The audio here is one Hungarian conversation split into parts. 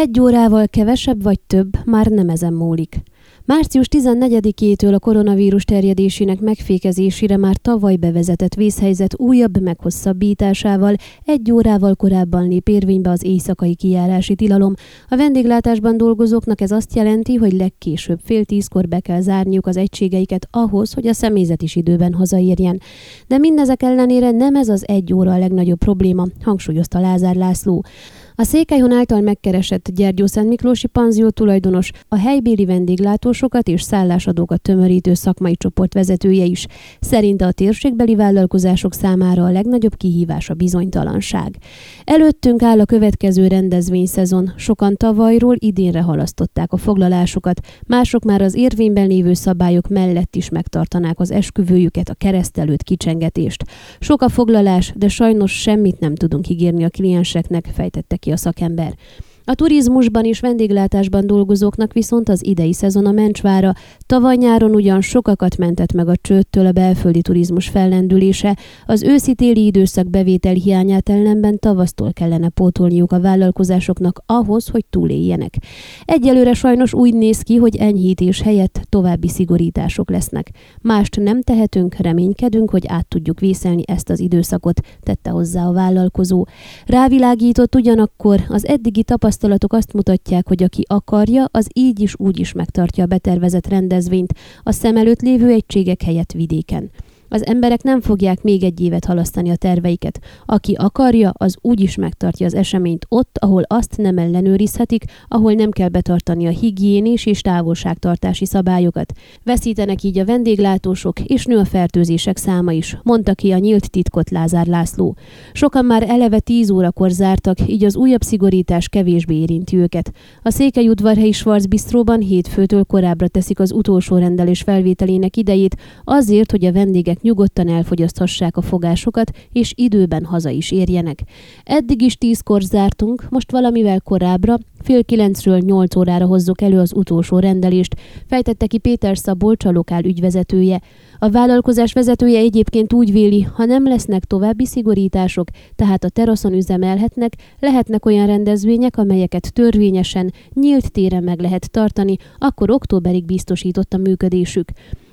Egy órával kevesebb vagy több már nem ezen múlik. Március 14-től a koronavírus terjedésének megfékezésére már tavaly bevezetett vészhelyzet újabb meghosszabbításával egy órával korábban lép érvénybe az éjszakai kijárási tilalom. A vendéglátásban dolgozóknak ez azt jelenti, hogy legkésőbb fél tízkor be kell zárniuk az egységeiket ahhoz, hogy a személyzet is időben hazaérjen. De mindezek ellenére nem ez az egy óra a legnagyobb probléma, hangsúlyozta Lázár László. A Székelyhon által megkeresett Gyergyó Szent Miklósi panzió tulajdonos, a helybéli vendéglátósokat és szállásadókat tömörítő szakmai csoport vezetője is. Szerinte a térségbeli vállalkozások számára a legnagyobb kihívás a bizonytalanság. Előttünk áll a következő rendezvényszezon. Sokan tavalyról idénre halasztották a foglalásokat, mások már az érvényben lévő szabályok mellett is megtartanák az esküvőjüket, a keresztelőt, kicsengetést. Sok a foglalás, de sajnos semmit nem tudunk ígérni a klienseknek, fejtette ki a szakember. A turizmusban és vendéglátásban dolgozóknak viszont az idei szezon a mencsvára. Tavaly nyáron ugyan sokakat mentett meg a csőttől a belföldi turizmus fellendülése, az őszi-téli időszak bevétel hiányát ellenben tavasztól kellene pótolniuk a vállalkozásoknak ahhoz, hogy túléljenek. Egyelőre sajnos úgy néz ki, hogy enyhítés helyett további szigorítások lesznek. Mást nem tehetünk, reménykedünk, hogy át tudjuk vészelni ezt az időszakot, tette hozzá a vállalkozó. Rávilágított ugyanakkor az eddigi tapasztalat tapasztalatok azt mutatják, hogy aki akarja, az így is úgy is megtartja a betervezett rendezvényt a szem előtt lévő egységek helyett vidéken. Az emberek nem fogják még egy évet halasztani a terveiket. Aki akarja, az úgy is megtartja az eseményt ott, ahol azt nem ellenőrizhetik, ahol nem kell betartani a higiénés és távolságtartási szabályokat. Veszítenek így a vendéglátósok, és nő a fertőzések száma is, mondta ki a nyílt titkot Lázár László. Sokan már eleve 10 órakor zártak, így az újabb szigorítás kevésbé érinti őket. A Székely udvarhelyi Schwarz Bistróban hétfőtől korábbra teszik az utolsó rendelés felvételének idejét, azért, hogy a vendégek nyugodtan elfogyaszthassák a fogásokat, és időben haza is érjenek. Eddig is tízkor zártunk, most valamivel korábbra, fél kilencről nyolc órára hozzuk elő az utolsó rendelést, fejtette ki Péter Szabolcs, a lokál ügyvezetője. A vállalkozás vezetője egyébként úgy véli, ha nem lesznek további szigorítások, tehát a teraszon üzemelhetnek, lehetnek olyan rendezvények, amelyeket törvényesen, nyílt téren meg lehet tartani, akkor októberig biztosított a működésük.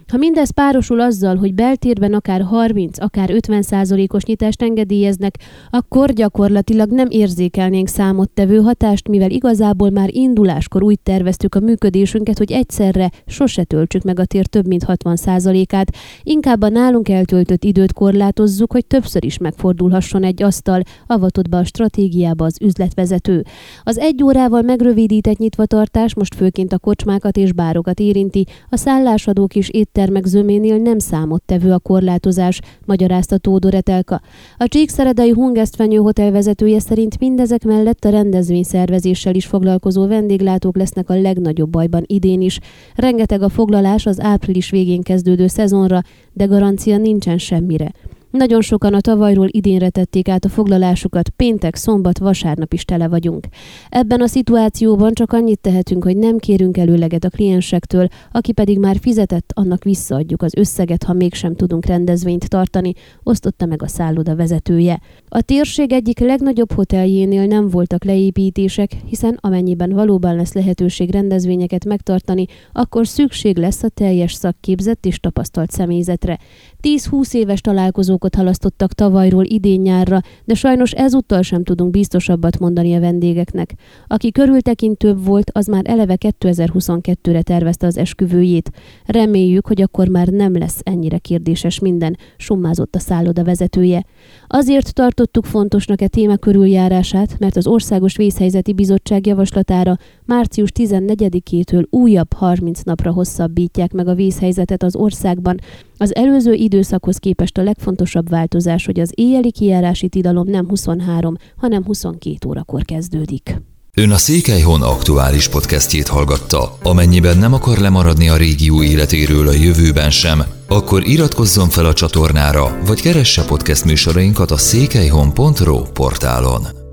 Ha mindez párosul azzal, hogy beltérben akár 30, akár 50 százalékos nyitást engedélyeznek, akkor gyakorlatilag nem érzékelnénk számottevő hatást, mivel igazából már induláskor úgy terveztük a működésünket, hogy egyszerre sose töltsük meg a tér több mint 60 százalékát. Inkább a nálunk eltöltött időt korlátozzuk, hogy többször is megfordulhasson egy asztal, avatott be a stratégiába az üzletvezető. Az egy órával megrövidített nyitvatartás most főként a kocsmákat és bárokat érinti, a szállásadók is éttermek zöménél nem számottevő a korlátozás, magyarázta Tódor Etelka. A Csíkszeredai Hungesztfenyő Hotel vezetője szerint mindezek mellett a rendezvényszervezéssel is foglalkozó vendéglátók lesznek a legnagyobb bajban idén is. Rengeteg a foglalás az április végén kezdődő szezonra, de garancia nincsen semmire. Nagyon sokan a tavalyról idénre tették át a foglalásukat, péntek, szombat, vasárnap is tele vagyunk. Ebben a szituációban csak annyit tehetünk, hogy nem kérünk előleget a kliensektől, aki pedig már fizetett, annak visszaadjuk az összeget, ha mégsem tudunk rendezvényt tartani, osztotta meg a szálloda vezetője. A térség egyik legnagyobb hoteljénél nem voltak leépítések, hiszen amennyiben valóban lesz lehetőség rendezvényeket megtartani, akkor szükség lesz a teljes szakképzett és tapasztalt személyzetre. 10-20 éves találkozókat halasztottak tavalyról idén nyárra, de sajnos ezúttal sem tudunk biztosabbat mondani a vendégeknek. Aki körültekintőbb volt, az már eleve 2022-re tervezte az esküvőjét. Reméljük, hogy akkor már nem lesz ennyire kérdéses minden, summázott a szálloda vezetője. Azért tartottuk fontosnak e téma körüljárását, mert az Országos Vészhelyzeti Bizottság javaslatára március 14-től újabb 30 napra hosszabbítják meg a vészhelyzetet az országban. Az előző időszakhoz képest a legfontosabb változás, hogy az éjjeli kijárási tilalom nem 23, hanem 22 órakor kezdődik. Ön a Székelyhon aktuális podcastjét hallgatta. Amennyiben nem akar lemaradni a régió életéről a jövőben sem, akkor iratkozzon fel a csatornára, vagy keresse podcast műsorainkat a székelyhon.pro portálon.